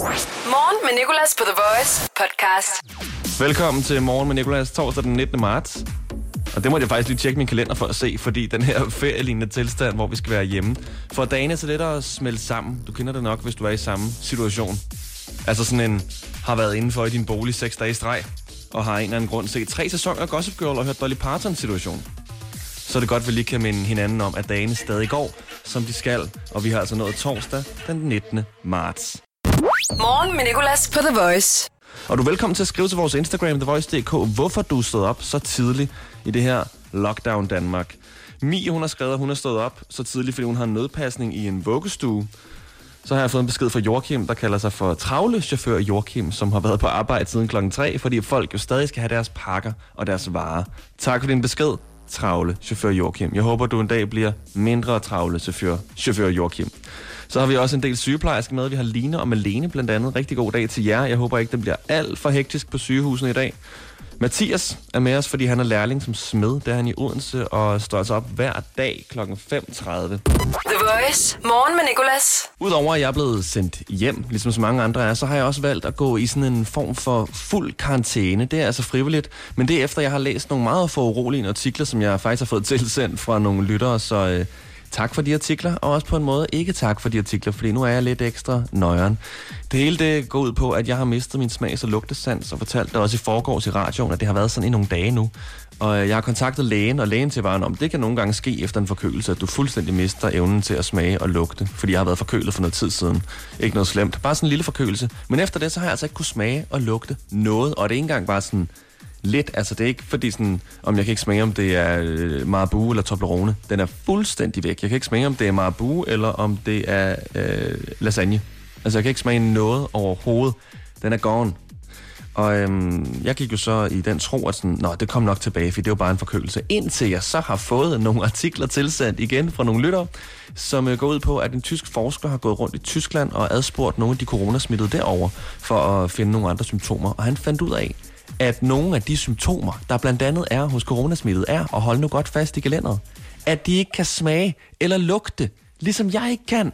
Morgen med Nicolas på The Voice podcast. Velkommen til Morgen med Nicolas torsdag den 19. marts. Og det må jeg faktisk lige tjekke min kalender for at se, fordi den her ferielignende tilstand, hvor vi skal være hjemme, for dagene så lidt at smelte sammen. Du kender det nok, hvis du er i samme situation. Altså sådan en, har været indenfor i din bolig seks dage i streg, og har en eller anden grund set tre sæsoner af Gossip Girl og hørt Dolly Partons situation. Så er det godt, at vi lige kan minde hinanden om, at dagene stadig går, som de skal, og vi har altså nået torsdag den 19. marts. Morgen med Nicolas på The Voice. Og du er velkommen til at skrive til vores Instagram, TheVoice.dk, hvorfor du stod op så tidligt i det her lockdown Danmark. Mie, hun har skrevet, at hun er stået op så tidligt, fordi hun har en nødpasning i en vuggestue. Så har jeg fået en besked fra Jorkim, der kalder sig for travle chauffør Jorkim, som har været på arbejde siden klokken 3, fordi folk jo stadig skal have deres pakker og deres varer. Tak for din besked, travle chauffør Joachim. Jeg håber, du en dag bliver mindre travle chauffør, chauffør Joachim. Så har vi også en del sygeplejersker med. Vi har Line og Malene blandt andet. Rigtig god dag til jer. Jeg håber ikke, det bliver alt for hektisk på sygehusene i dag. Mathias er med os, fordi han er lærling som smed. Det er han i Odense og står altså op hver dag kl. 5.30. The Voice. Morgen med Nicolas. Udover at jeg er blevet sendt hjem, ligesom så mange andre er, så har jeg også valgt at gå i sådan en form for fuld karantæne. Det er altså frivilligt, men det er efter, jeg har læst nogle meget foruroligende artikler, som jeg faktisk har fået tilsendt fra nogle lyttere, så øh, tak for de artikler, og også på en måde ikke tak for de artikler, fordi nu er jeg lidt ekstra nøjeren. Det hele det går ud på, at jeg har mistet min smags- og lugtesans, og fortalt det også i forgårs i radioen, at det har været sådan i nogle dage nu. Og øh, jeg har kontaktet lægen, og lægen til varen om, det kan nogle gange ske efter en forkølelse, at du fuldstændig mister evnen til at smage og lugte, fordi jeg har været forkølet for noget tid siden. Ikke noget slemt, bare sådan en lille forkølelse. Men efter det, så har jeg altså ikke kunne smage og lugte noget, og det er ikke engang bare sådan lidt. Altså, det er ikke fordi sådan, om jeg kan ikke smage, om det er øh, Marabu eller Toblerone. Den er fuldstændig væk. Jeg kan ikke smage, om det er Marabu eller om det er øh, lasagne. Altså, jeg kan ikke smage noget overhovedet. Den er gone. Og øhm, jeg gik jo så i den tro, at sådan, Nå, det kom nok tilbage, for det var bare en forkølelse. Indtil jeg så har fået nogle artikler tilsendt igen fra nogle lyttere, som øh, går ud på, at en tysk forsker har gået rundt i Tyskland og adspurgt nogle af de coronasmittede derover for at finde nogle andre symptomer. Og han fandt ud af, at nogle af de symptomer, der blandt andet er hos coronasmittede, er, og hold nu godt fast i gelænderet, at de ikke kan smage eller lugte, ligesom jeg ikke kan.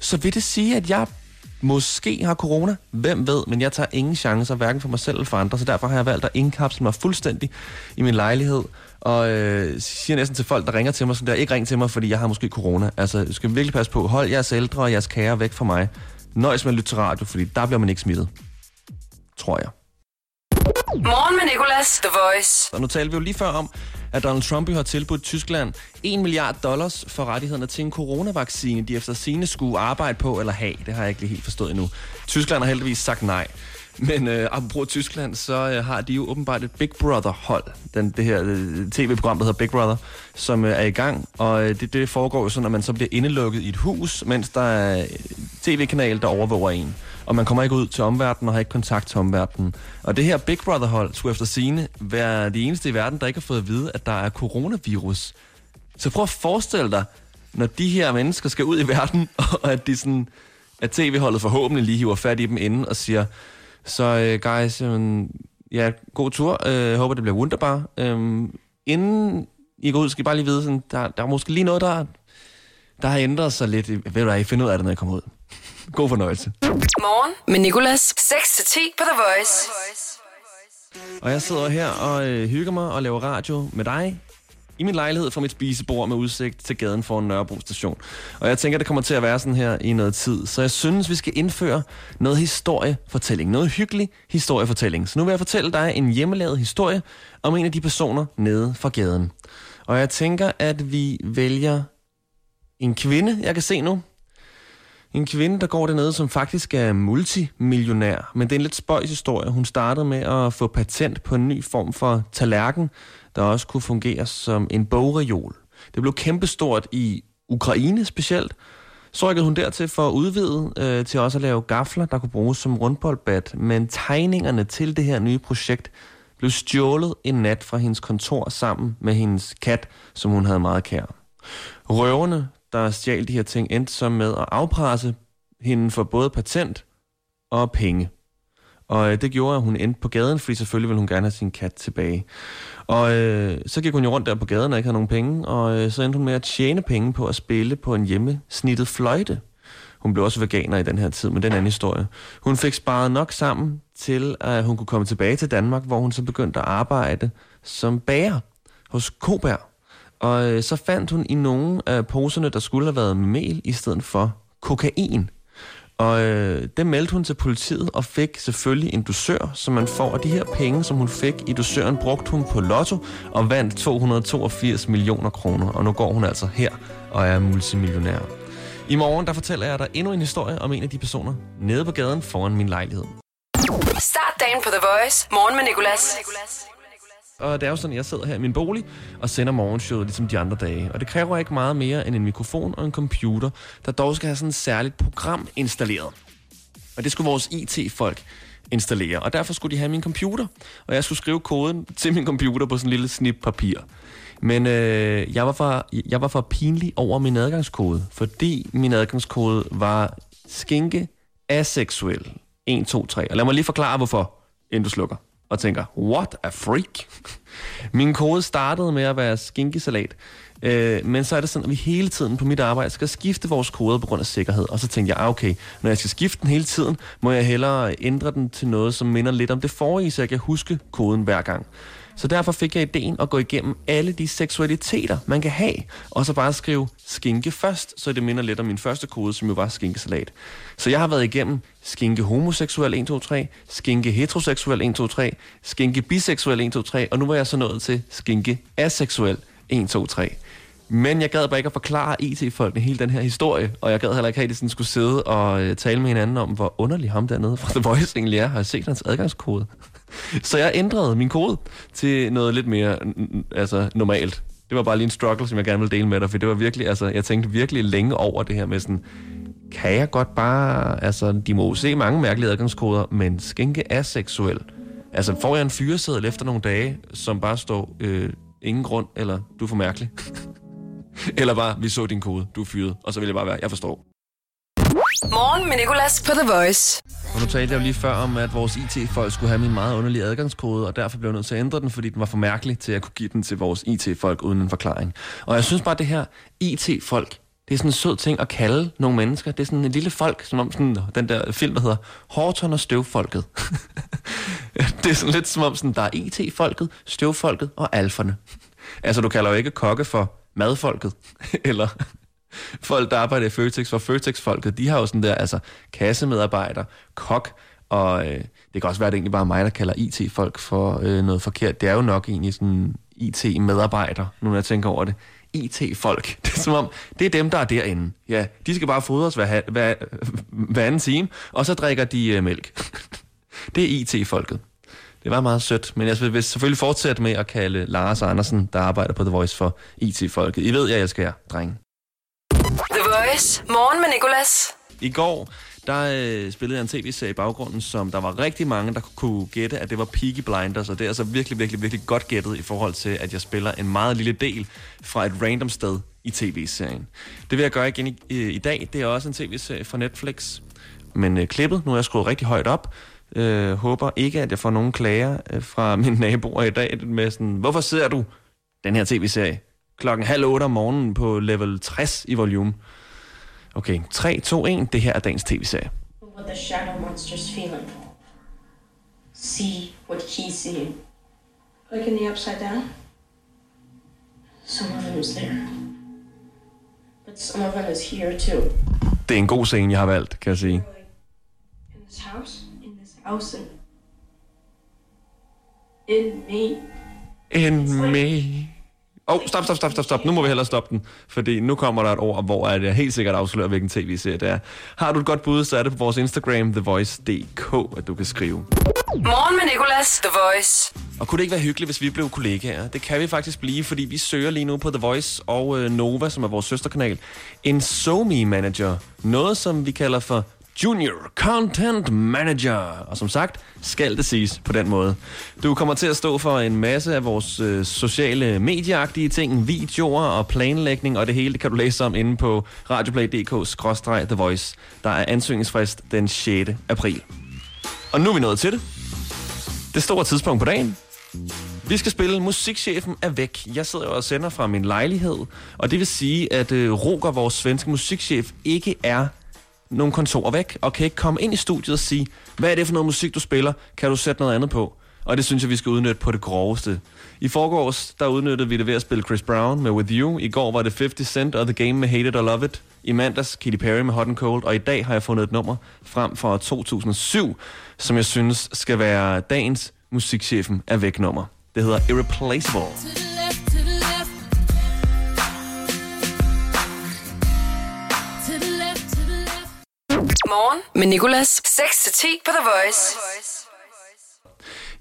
Så vil det sige, at jeg måske har corona? Hvem ved, men jeg tager ingen chancer, hverken for mig selv eller for andre, så derfor har jeg valgt at indkapsle mig fuldstændig i min lejlighed, og øh, siger næsten til folk, der ringer til mig, sådan der, ikke ring til mig, fordi jeg har måske corona. Altså, du skal virkelig passe på, hold jeres ældre og jeres kære væk fra mig. Nøjes med at lytte til radio, fordi der bliver man ikke smittet. Tror jeg. Morgen med Nicolas. The Voice. Og nu talte vi jo lige før om, at Donald Trump har tilbudt Tyskland 1 milliard dollars for rettighederne til en coronavaccine, de efter sine skulle arbejde på eller have. Det har jeg ikke lige helt forstået endnu. Tyskland har heldigvis sagt nej. Men øh, apropos Tyskland, så øh, har de jo åbenbart et Big Brother-hold. Den, det her øh, tv-program, der hedder Big Brother, som øh, er i gang. Og øh, det, det foregår jo sådan, at man så bliver indelukket i et hus, mens der er tv-kanal, der overvåger en. Og man kommer ikke ud til omverdenen og har ikke kontakt til omverdenen. Og det her Big Brother-hold skulle efter sine være de eneste i verden, der ikke har fået at vide, at der er coronavirus. Så prøv at forestille dig, når de her mennesker skal ud i verden, og at de sådan, at tv-holdet forhåbentlig lige hiver fat i dem inden og siger, så uh, guys, um, ja, god tur. Jeg uh, håber, det bliver wunderbar. Um, inden I går ud, skal I bare lige vide, sådan, der, der er måske lige noget, der, der har ændret sig lidt. Ved du hvad, I finder ud af det, når I kommer ud. God fornøjelse. Morgen med Nicolas. 6-10 på The Voice. Og jeg sidder her og øh, hygger mig og laver radio med dig i min lejlighed fra mit spisebord med udsigt til gaden foran Nørrebro station. Og jeg tænker, det kommer til at være sådan her i noget tid. Så jeg synes, vi skal indføre noget historiefortælling. Noget hyggelig historiefortælling. Så nu vil jeg fortælle dig en hjemmelavet historie om en af de personer nede fra gaden. Og jeg tænker, at vi vælger en kvinde, jeg kan se nu. En kvinde, der går dernede, som faktisk er multimillionær. Men det er en lidt spøjs historie. Hun startede med at få patent på en ny form for tallerken, der også kunne fungere som en bogreol. Det blev kæmpestort i Ukraine specielt. Så rykkede hun dertil for at udvide øh, til også at lave gafler, der kunne bruges som rundboldbat. Men tegningerne til det her nye projekt blev stjålet en nat fra hendes kontor sammen med hendes kat, som hun havde meget kær. Røverne, der stjal de her ting, endte så med at afpresse hende for både patent og penge. Og øh, det gjorde, at hun endte på gaden, fordi selvfølgelig ville hun gerne have sin kat tilbage. Og øh, så gik hun jo rundt der på gaden og ikke havde nogen penge, og øh, så endte hun med at tjene penge på at spille på en hjemmesnittet fløjte. Hun blev også veganer i den her tid, men den anden historie. Hun fik sparet nok sammen til, at hun kunne komme tilbage til Danmark, hvor hun så begyndte at arbejde som bager hos Koberg. Og øh, så fandt hun i nogle af poserne, der skulle have været med mel, i stedet for kokain. Og øh, det meldte hun til politiet og fik selvfølgelig en dusør, som man får. Og de her penge, som hun fik i dusøren, brugte hun på lotto og vandt 282 millioner kroner. Og nu går hun altså her og er multimillionær. I morgen der fortæller jeg dig endnu en historie om en af de personer nede på gaden foran min lejlighed. Start dagen på The Voice. Morgen med Nicolas. Og det er jo sådan, at jeg sidder her i min bolig og sender morgenshowet ligesom de andre dage. Og det kræver ikke meget mere end en mikrofon og en computer, der dog skal have sådan et særligt program installeret. Og det skulle vores IT-folk installere, og derfor skulle de have min computer. Og jeg skulle skrive koden til min computer på sådan en lille snip papir. Men øh, jeg, var for, jeg var for pinlig over min adgangskode, fordi min adgangskode var skinke aseksuel 1, 2, 3. Og lad mig lige forklare, hvorfor, inden du slukker og tænker, what a freak. Min kode startede med at være skinkesalat, øh, men så er det sådan, at vi hele tiden på mit arbejde skal skifte vores koder på grund af sikkerhed. Og så tænkte jeg, ah, okay, når jeg skal skifte den hele tiden, må jeg hellere ændre den til noget, som minder lidt om det forrige, så jeg kan huske koden hver gang. Så derfor fik jeg ideen at gå igennem alle de seksualiteter, man kan have, og så bare skrive skinke først, så det minder lidt om min første kode, som jo var skinkesalat. Så jeg har været igennem skinke homoseksuel 1, 2, 3, skinke heteroseksuel 1, 2, 3, skinke biseksuel 1, 2, 3, og nu var jeg så nået til skinke aseksuel 1, 2, 3. Men jeg gad bare ikke at forklare IT-folkene hele den her historie, og jeg gad heller ikke at de sådan skulle sidde og øh, tale med hinanden om, hvor underlig ham dernede fra The Voice egentlig er. Har jeg set hans adgangskode? Så jeg ændrede min kode til noget lidt mere altså, normalt. Det var bare lige en struggle, som jeg gerne ville dele med dig, for det var virkelig, altså, jeg tænkte virkelig længe over det her med sådan, kan jeg godt bare, altså, de må se mange mærkelige adgangskoder, men skænke er seksuel. Altså, får jeg en fyreseddel efter nogle dage, som bare står, øh, ingen grund, eller du er for mærkelig. eller bare, vi så din kode, du er fyret, og så vil jeg bare være, jeg forstår. Morgen med Nicolas på The Voice. Og nu talte jeg jo lige før om, at vores IT-folk skulle have min meget underlige adgangskode, og derfor blev jeg nødt til at ændre den, fordi den var for mærkelig til at kunne give den til vores IT-folk uden en forklaring. Og jeg synes bare, at det her IT-folk, det er sådan en sød ting at kalde nogle mennesker. Det er sådan en lille folk, som om sådan, den der film, der hedder Horton og Støvfolket. det er sådan lidt som om, sådan, der er IT-folket, Støvfolket og alferne. Altså, du kalder jo ikke kokke for madfolket, eller folk, der arbejder i Føtex, for Føtex-folket, de har jo sådan der, altså kassemedarbejder, kok, og øh, det kan også være, at det egentlig bare er mig, der kalder IT-folk for øh, noget forkert. Det er jo nok egentlig sådan IT-medarbejder, nu når jeg tænker over det. IT-folk. Det er som om, det er dem, der er derinde. Ja, de skal bare fodres hver, hver, hver anden time, og så drikker de øh, mælk. det er IT-folket. Det var meget sødt, men jeg vil selvfølgelig fortsætte med at kalde Lars Andersen, der arbejder på The Voice, for IT-folket. I ved, jeg elsker jer, drenge. Voice. Morgen med Nicolas. I går, der øh, spillede jeg en tv-serie i baggrunden, som der var rigtig mange, der kunne gætte, at det var Peaky Blinders, og det er altså virkelig, virkelig, virkelig godt gættet i forhold til, at jeg spiller en meget lille del fra et random sted i tv-serien. Det vil jeg gøre igen i, øh, i dag. Det er også en tv-serie fra Netflix. Men øh, klippet, nu er jeg skruet rigtig højt op, øh, håber ikke, at jeg får nogen klager øh, fra mine naboer i dag med sådan, hvorfor ser du den her tv-serie klokken halv otte om morgenen på level 60 i volume? Okay, 3, 2, 1, det her er dagens tv-serie. What the shadow monster's feeling. See what he's seeing. Like in the upside down? Some of him is there. But some of him is here too. Det er en god scene, jeg har valgt, kan jeg sige. Like in this house? In this house and In me? En me. Åh, oh, stop, stop, stop, stop, stop. Nu må vi hellere stoppe den. Fordi nu kommer der et ord, hvor er det helt sikkert afslører, hvilken tv-serie det er. Har du et godt bud, så er det på vores Instagram, thevoice.dk, at du kan skrive. Morgen med Nicolas. The Voice. Og kunne det ikke være hyggeligt, hvis vi blev kollegaer? Det kan vi faktisk blive, fordi vi søger lige nu på The Voice og øh, Nova, som er vores søsterkanal, en SoMe Manager. Noget, som vi kalder for Junior Content Manager. Og som sagt, skal det siges på den måde. Du kommer til at stå for en masse af vores øh, sociale medieagtige ting, videoer og planlægning, og det hele det kan du læse om inde på radioplay.dk-the voice. Der er ansøgningsfrist den 6. april. Og nu er vi nået til det. Det store tidspunkt på dagen. Vi skal spille Musikchefen er væk. Jeg sidder jo og sender fra min lejlighed, og det vil sige, at øh, Roger, vores svenske musikchef, ikke er nogle kontorer væk, og kan ikke komme ind i studiet og sige, hvad er det for noget musik, du spiller? Kan du sætte noget andet på? Og det synes jeg, vi skal udnytte på det groveste. I forgårs, der udnyttede vi det ved at spille Chris Brown med With You. I går var det 50 Cent og The Game med Hate It or Love It. I mandags Katy Perry med Hot and Cold. Og i dag har jeg fundet et nummer frem fra 2007, som jeg synes skal være dagens musikchefen er væk nummer. Det hedder Irreplaceable. Morgen med Nicolas. 6-10 på The Voice.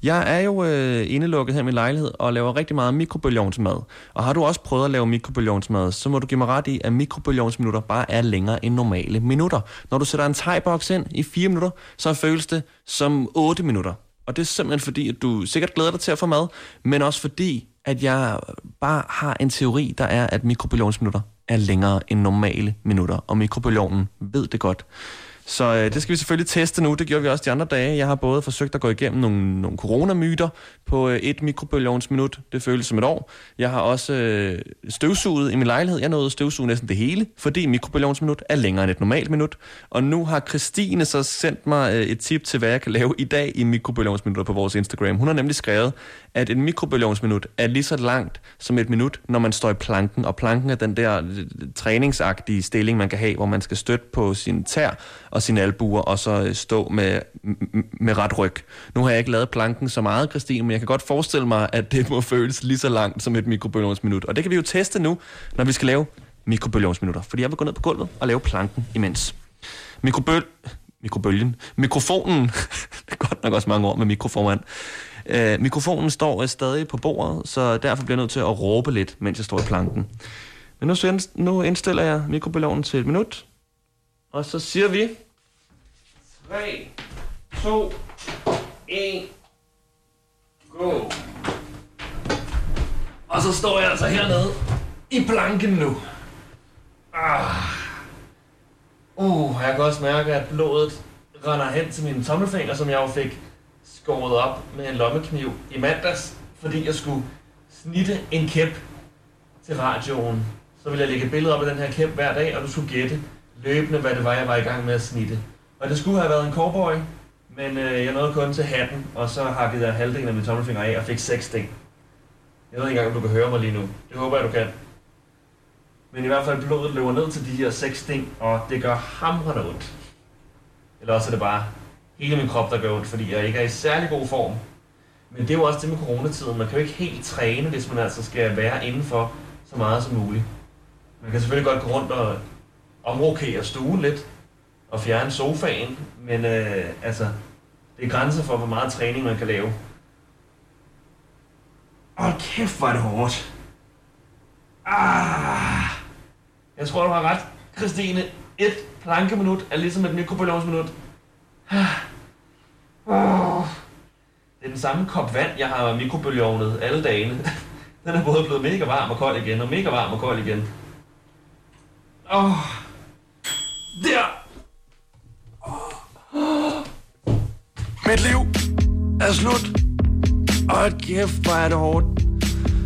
Jeg er jo øh, indelukket her i min lejlighed og laver rigtig meget mikrobølgensmad. Og har du også prøvet at lave mikrobølgensmad, så må du give mig ret i, at mikrobølgensminutter bare er længere end normale minutter. Når du sætter en thai-boks ind i 4 minutter, så føles det som 8 minutter. Og det er simpelthen fordi, at du sikkert glæder dig til at få mad, men også fordi, at jeg bare har en teori, der er, at mikrobølgensminutter er længere end normale minutter. Og mikrobølgen ved det godt. Så øh, det skal vi selvfølgelig teste nu. Det gjorde vi også de andre dage. Jeg har både forsøgt at gå igennem nogle, nogle coronamyter på øh, et mikrobølgensminut. Det føles som et år. Jeg har også øh, støvsuget i min lejlighed. Jeg nåede at støvsuge næsten det hele, fordi mikrobølgensminut er længere end et normalt minut. Og nu har Christine så sendt mig øh, et tip til, hvad jeg kan lave i dag i mikrobølgensminutter på vores Instagram. Hun har nemlig skrevet, at et mikrobølgensminut er lige så langt som et minut, når man står i planken. Og planken er den der øh, træningsagtige stilling, man kan have, hvor man skal støtte på sin tær og sine albuer, og så øh, stå med, med ret ryg. Nu har jeg ikke lavet planken så meget, Christine, men jeg kan godt forestille mig, at det må føles lige så langt som et mikrobølgeovnsminut. Og det kan vi jo teste nu, når vi skal lave mikrobølgeovnsminutter, Fordi jeg vil gå ned på gulvet og lave planken imens. Mikrobøl... Mikrobølgen. Mikrofonen. det er godt nok også mange ord med mikroformand. Øh, mikrofonen står øh, stadig på bordet, så derfor bliver jeg nødt til at råbe lidt, mens jeg står i planken. Men nu, så- nu indstiller jeg mikrobølgen til et minut. Og så siger vi... 3, 2, 1, go. Og så står jeg altså hernede i planken nu. Ah. Uh, jeg kan også mærke, at blodet render hen til mine tommelfinger, som jeg jo fik skåret op med en lommekniv i mandags, fordi jeg skulle snitte en kæp til radioen. Så ville jeg lægge billeder op af den her kæp hver dag, og du skulle gætte løbende, hvad det var, jeg var i gang med at snitte. Og det skulle have været en cowboy, men øh, jeg nåede kun til hatten, og så hakkede jeg halvdelen af min tommelfinger af og fik seks sting. Jeg ved ikke engang, om du kan høre mig lige nu. Det håber jeg, du kan. Men i hvert fald blodet løber ned til de her seks sting, og det gør hamrende ondt. Eller også er det bare hele min krop, der gør ondt, fordi jeg ikke er i særlig god form. Men det er jo også det med coronatiden. Man kan jo ikke helt træne, hvis man altså skal være indenfor så meget som muligt. Man kan selvfølgelig godt gå rundt og omrokere stuen lidt, at fjerne sofaen, men øh, altså, det er grænser for, hvor meget træning man kan lave. Hold kæft, hvor er det hårdt. Ah. Jeg tror, du har ret, Christine. Et plankeminut er ligesom et mikrobølgeovnsminut. Ah. Oh. Det er den samme kop vand, jeg har mikrobølgeovnet alle dagene. Den er både blevet mega varm og kold igen, og mega varm og kold igen. Åh. Oh. Der! Oh. Mit liv er slut. Åh, kæft, hvor er det hårdt.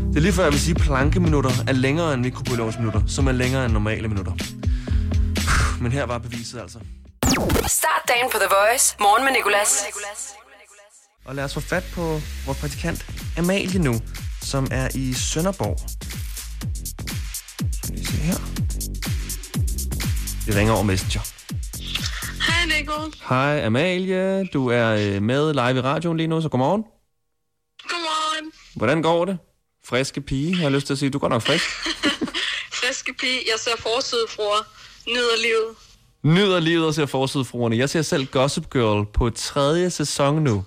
Det er lige før, jeg vil sige, at plankeminutter er længere end mikrobølgensminutter, som er længere end normale minutter. Men her var beviset altså. Start dagen på The Voice. Morgen med Nicolas. Og lad os få fat på vores praktikant Amalie nu, som er i Sønderborg. Vi lige se her. Vi ringer over Messenger. Hej, Nico. Hej Amalie, du er øh, med live i radioen lige nu, så godmorgen. Godmorgen. Hvordan går det? Friske pige, jeg har lyst til at sige, du går nok frisk. Friske pige. Jeg ser forsidefruer. Nyder livet. Nyder livet og ser forsidefruerne. Jeg ser selv Gossip Girl på tredje sæson nu.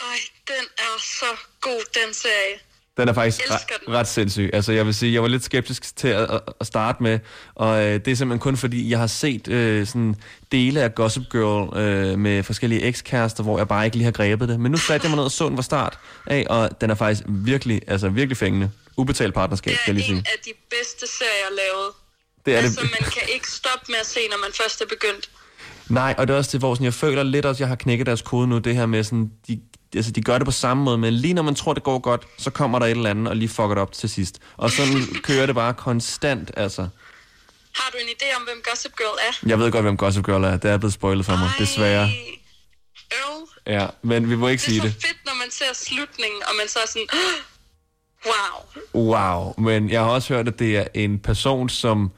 Ej, den er så god, den serie. Den er faktisk Elsker ret, sindssyg. Altså, jeg vil sige, jeg var lidt skeptisk til at, at- starte med, og øh, det er simpelthen kun fordi, jeg har set øh, sådan dele af Gossip Girl øh, med forskellige ekskærester, hvor jeg bare ikke lige har grebet det. Men nu satte jeg mig ned og så den fra start af, og den er faktisk virkelig, altså virkelig fængende. Ubetalt partnerskab, Det skal jeg lige en sige. af de bedste serier lavet. Det er altså, det. man kan ikke stoppe med at se, når man først er begyndt. Nej, og det er også det, hvor sådan, jeg føler lidt også, jeg har knækket deres kode nu, det her med sådan, de, altså, de gør det på samme måde, men lige når man tror, det går godt, så kommer der et eller andet og lige fucker det op til sidst. Og sådan kører det bare konstant, altså. Har du en idé om, hvem Gossip Girl er? Jeg ved godt, hvem Gossip Girl er. Det er blevet spoilet for mig, desværre. Ej, Øv. Ja, men vi må ikke Det er sige så det. fedt, når man ser slutningen, og man så er sådan, wow. Wow, men jeg har også hørt, at det er en person, som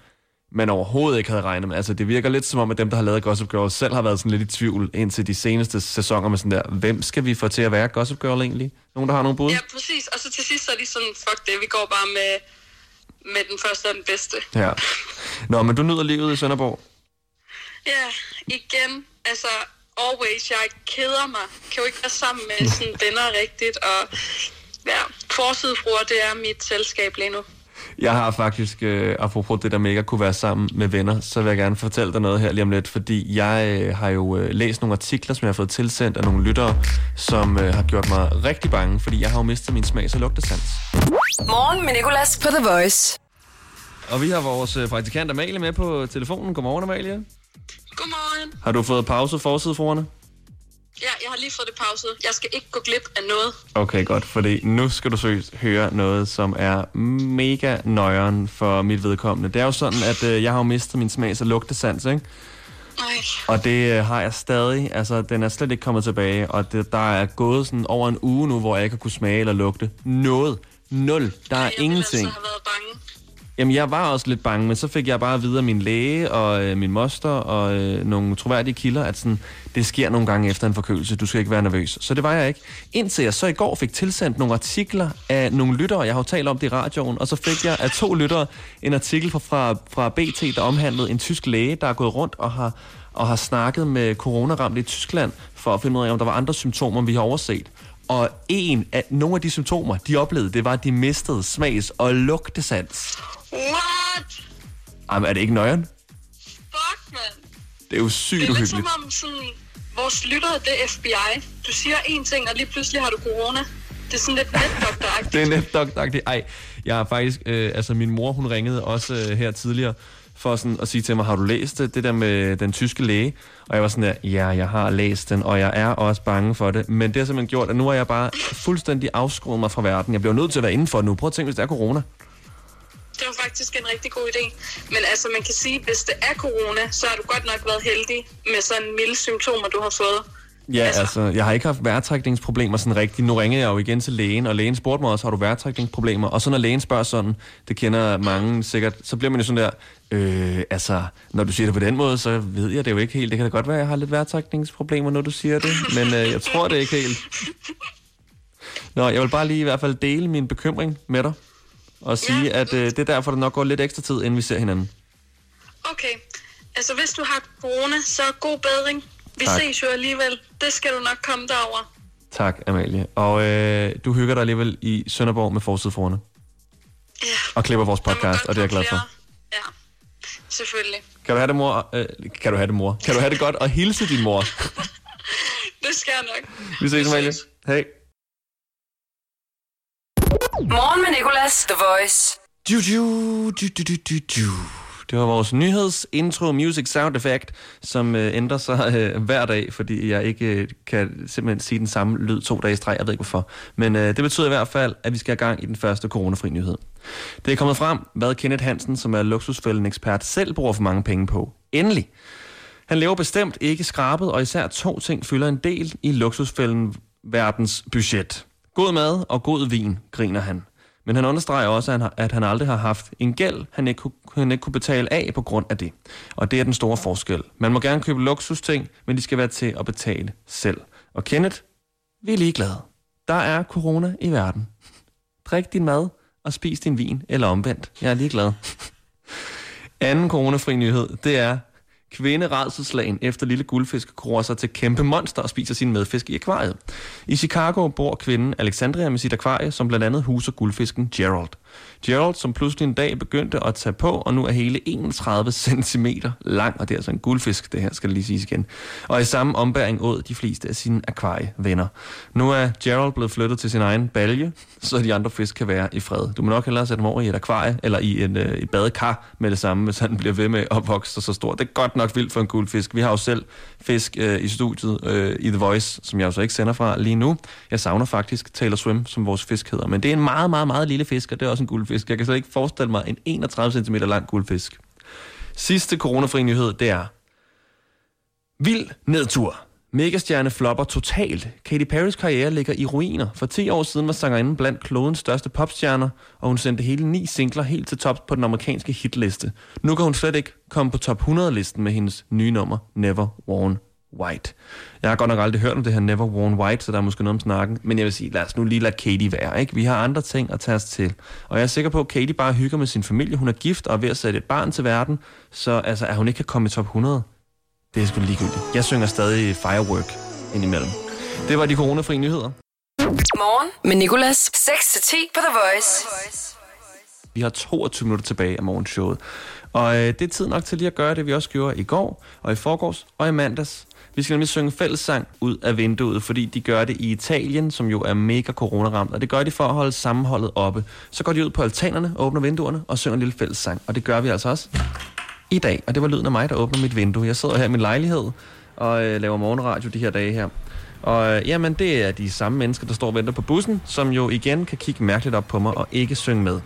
man overhovedet ikke havde regnet med. Altså, det virker lidt som om, at dem, der har lavet Gossip Girl, selv har været sådan lidt i tvivl indtil de seneste sæsoner med sådan der, hvem skal vi få til at være Gossip Girl egentlig? Nogen, der har nogle bud? Ja, præcis. Og så til sidst så er de sådan, fuck det, vi går bare med, med den første og den bedste. Ja. Nå, men du nyder livet i Sønderborg. Ja, igen, altså, always, jeg keder mig. Kan jo ikke være sammen med sådan venner rigtigt, og ja, forsidefruer, det er mit selskab lige nu. Jeg har faktisk, øh, apropos det der med ikke at kunne være sammen med venner, så vil jeg gerne fortælle dig noget her lige om lidt, fordi jeg øh, har jo øh, læst nogle artikler, som jeg har fået tilsendt af nogle lyttere, som øh, har gjort mig rigtig bange, fordi jeg har jo mistet min smags- og lugtesans. Morgen med Nicolas på The Voice. Og vi har vores øh, praktikant Amalie med på telefonen. Godmorgen, Amalie. Godmorgen. Har du fået pause forsidefruerne? Ja, jeg har lige fået det pauset. Jeg skal ikke gå glip af noget. Okay, godt, fordi nu skal du seriøst høre noget, som er mega nøjeren for mit vedkommende. Det er jo sådan, at øh, jeg har jo mistet min smags- og lugtesans, ikke? Nej. Og det øh, har jeg stadig. Altså, den er slet ikke kommet tilbage, og det, der er gået sådan over en uge nu, hvor jeg ikke har kunne smage eller lugte noget. Nul. Der er jeg ingenting. ville altså have været bange. Jamen, jeg var også lidt bange, men så fik jeg bare videre min læge og øh, min moster og øh, nogle troværdige kilder, at sådan, det sker nogle gange efter en forkølelse. Du skal ikke være nervøs. Så det var jeg ikke. Indtil jeg så i går fik tilsendt nogle artikler af nogle lyttere. Jeg har jo talt om det i radioen. Og så fik jeg af to lyttere en artikel fra, fra, fra BT, der omhandlede en tysk læge, der er gået rundt og har, og har snakket med coronaramte i Tyskland for at finde ud af, om der var andre symptomer, vi har overset. Og en af nogle af de symptomer, de oplevede, det var, at de mistede smags- og lugtesans. What? Jamen, er det ikke nøjeren? Fuck, man. Det er jo sygt Det er lidt uhyggeligt. som om sådan, vores lyttere, det er FBI. Du siger én ting, og lige pludselig har du corona. Det er sådan lidt netdoktoragtigt. Det er netdoktoragtigt. Ej, jeg har faktisk... Øh, altså, min mor, hun ringede også øh, her tidligere for sådan at sige til mig, har du læst det, det der med den tyske læge? Og jeg var sådan der, ja, jeg har læst den, og jeg er også bange for det. Men det har simpelthen gjort, at nu har jeg bare fuldstændig afskruet mig fra verden. Jeg bliver nødt til at være indenfor nu. Prøv at tænke, hvis det er corona. Det var faktisk en rigtig god idé. Men altså, man kan sige, hvis det er corona, så har du godt nok været heldig med sådan milde symptomer, du har fået. Ja, altså, altså jeg har ikke haft vejrtrækningsproblemer sådan rigtigt. Nu ringede jeg jo igen til lægen, og lægen spurgte mig også, har du vejrtrækningsproblemer? Og så når lægen spørger sådan, det kender mange sikkert, så bliver man jo sådan der, øh, altså, når du siger det på den måde, så ved jeg det jo ikke helt. Det kan da godt være, at jeg har lidt vejrtrækningsproblemer, når du siger det, men øh, jeg tror det ikke helt. Nå, jeg vil bare lige i hvert fald dele min bekymring med dig, og sige, Ja. at øh, det er derfor, der nok går lidt ekstra tid, inden vi ser hinanden. Okay. Altså, hvis du har corona, så god bedring. Vi Tak. ses jo alligevel. Det skal du nok komme derover. Tak, Amalie. Og øh, du hygger dig alligevel i Sønderborg med forsidforerne, Ja. og klipper vores podcast, og det er jeg glad for. Ja, selvfølgelig. Kan du have det, mor? Øh, kan du have det, mor? Kan du have det godt og hilse din mor? Det skal jeg nok. Vi ses, Amalie. Hej. Morgen med Nicolas, The Voice. Du, du, du, du, du, du, du. Det var vores nyheds intro music sound effect, som øh, ændrer sig øh, hver dag, fordi jeg ikke øh, kan simpelthen sige den samme lyd to dage i streg. Jeg ved ikke hvorfor. Men øh, det betyder i hvert fald, at vi skal have gang i den første coronafri nyhed. Det er kommet frem, hvad Kenneth Hansen, som er luksusfælden ekspert, selv bruger for mange penge på. Endelig. Han lever bestemt ikke skrabet, og især to ting fylder en del i luksusfælden verdens budget. God mad og god vin, griner han. Men han understreger også, at han, at han aldrig har haft en gæld, han ikke, kunne, han ikke kunne betale af på grund af det. Og det er den store forskel. Man må gerne købe luksusting, men de skal være til at betale selv. Og Kenneth, vi er ligeglade. Der er corona i verden. Drik din mad og spis din vin, eller omvendt. Jeg er ligeglad. Anden coronafri nyhed, det er kvinde rædselslagen efter lille guldfisk gror sig til kæmpe monster og spiser sin medfisk i akvariet. I Chicago bor kvinden Alexandria med sit akvarie, som blandt andet huser guldfisken Gerald. Gerald, som pludselig en dag begyndte at tage på, og nu er hele 31 cm lang, og det er altså en guldfisk, det her skal det lige siges igen. Og i samme ombæring åd de fleste af sine akvarievenner. Nu er Gerald blevet flyttet til sin egen balje, så de andre fisk kan være i fred. Du må nok hellere sætte dem over i et akvarie, eller i en, øh, et badekar med det samme, hvis han bliver ved med at vokse så stor. Det er godt nok vildt for en guldfisk. Vi har jo selv fisk øh, i studiet øh, i The Voice, som jeg jo så ikke sender fra lige nu. Jeg savner faktisk Taylor Swim, som vores fisk hedder. Men det er en meget, meget, meget lille fisk, og det er også en guldfisk. Jeg kan slet ikke forestille mig en 31 cm lang guldfisk. Sidste coronafri nyhed, det er Vild nedtur. Megastjerne flopper totalt. Katy Perrys karriere ligger i ruiner. For 10 år siden var sangerinden blandt klodens største popstjerner, og hun sendte hele ni singler helt til tops på den amerikanske hitliste. Nu kan hun slet ikke komme på top 100-listen med hendes nye nummer, Never Worn White. Jeg har godt nok aldrig hørt om det her Never Worn White, så der er måske noget om snakken. Men jeg vil sige, lad os nu lige lade Katy være. Ikke? Vi har andre ting at tage os til. Og jeg er sikker på, at Katy bare hygger med sin familie. Hun er gift og er ved at sætte et barn til verden. Så altså, at hun ikke kan komme i top 100, det er sgu ligegyldigt. Jeg synger stadig Firework indimellem. Det var de coronafri nyheder. Morgen med Nicolas. 6-10 på The Voice. Vi har 22 minutter tilbage af morgenshowet. Og øh, det er tid nok til lige at gøre det, vi også gjorde i går, og i forgårs, og i mandags. Vi skal nemlig synge fællessang ud af vinduet, fordi de gør det i Italien, som jo er mega coronaramt. Og det gør de for at holde sammenholdet oppe. Så går de ud på altanerne, åbner vinduerne og synger en lille fællessang. Og det gør vi altså også i dag. Og det var lyden af mig, der åbner mit vindue. Jeg sidder her i min lejlighed og øh, laver morgenradio de her dage her. Og øh, jamen, det er de samme mennesker, der står og venter på bussen, som jo igen kan kigge mærkeligt op på mig og ikke synge med.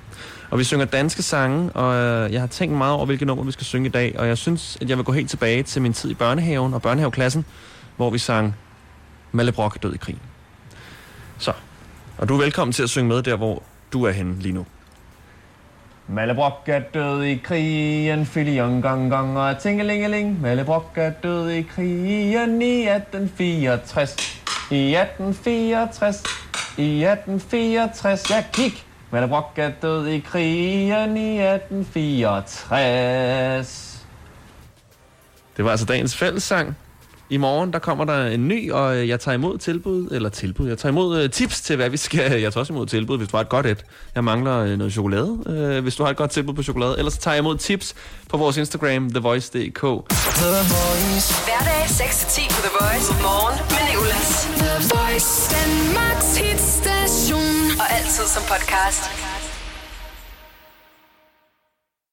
Og vi synger danske sange, og øh, jeg har tænkt meget over, hvilke nummer vi skal synge i dag. Og jeg synes, at jeg vil gå helt tilbage til min tid i børnehaven og børnehaveklassen, hvor vi sang Malle Brock død i krig. Så, og du er velkommen til at synge med der, hvor du er henne lige nu. Mallebrok er død i krigen, filion gang gang og tingelingeling. Mallebrok er død i krigen i 1864. I 1864, i 1864, ja kig. Mallebrok er død i krigen i 1864. Det var altså dagens fællessang. I morgen, der kommer der en ny, og øh, jeg tager imod tilbud, eller tilbud, jeg tager imod uh, tips til, hvad vi skal. Jeg tager også imod tilbud, hvis du har et godt et. Jeg mangler uh, noget chokolade, uh, hvis du har et godt tilbud på chokolade. Ellers tager jeg imod tips på vores Instagram, thevoice.dk. Hverdag 6-10 på The Voice. Morgen med Nicolas. The Voice. Danmarks hitstation. Og altid som podcast.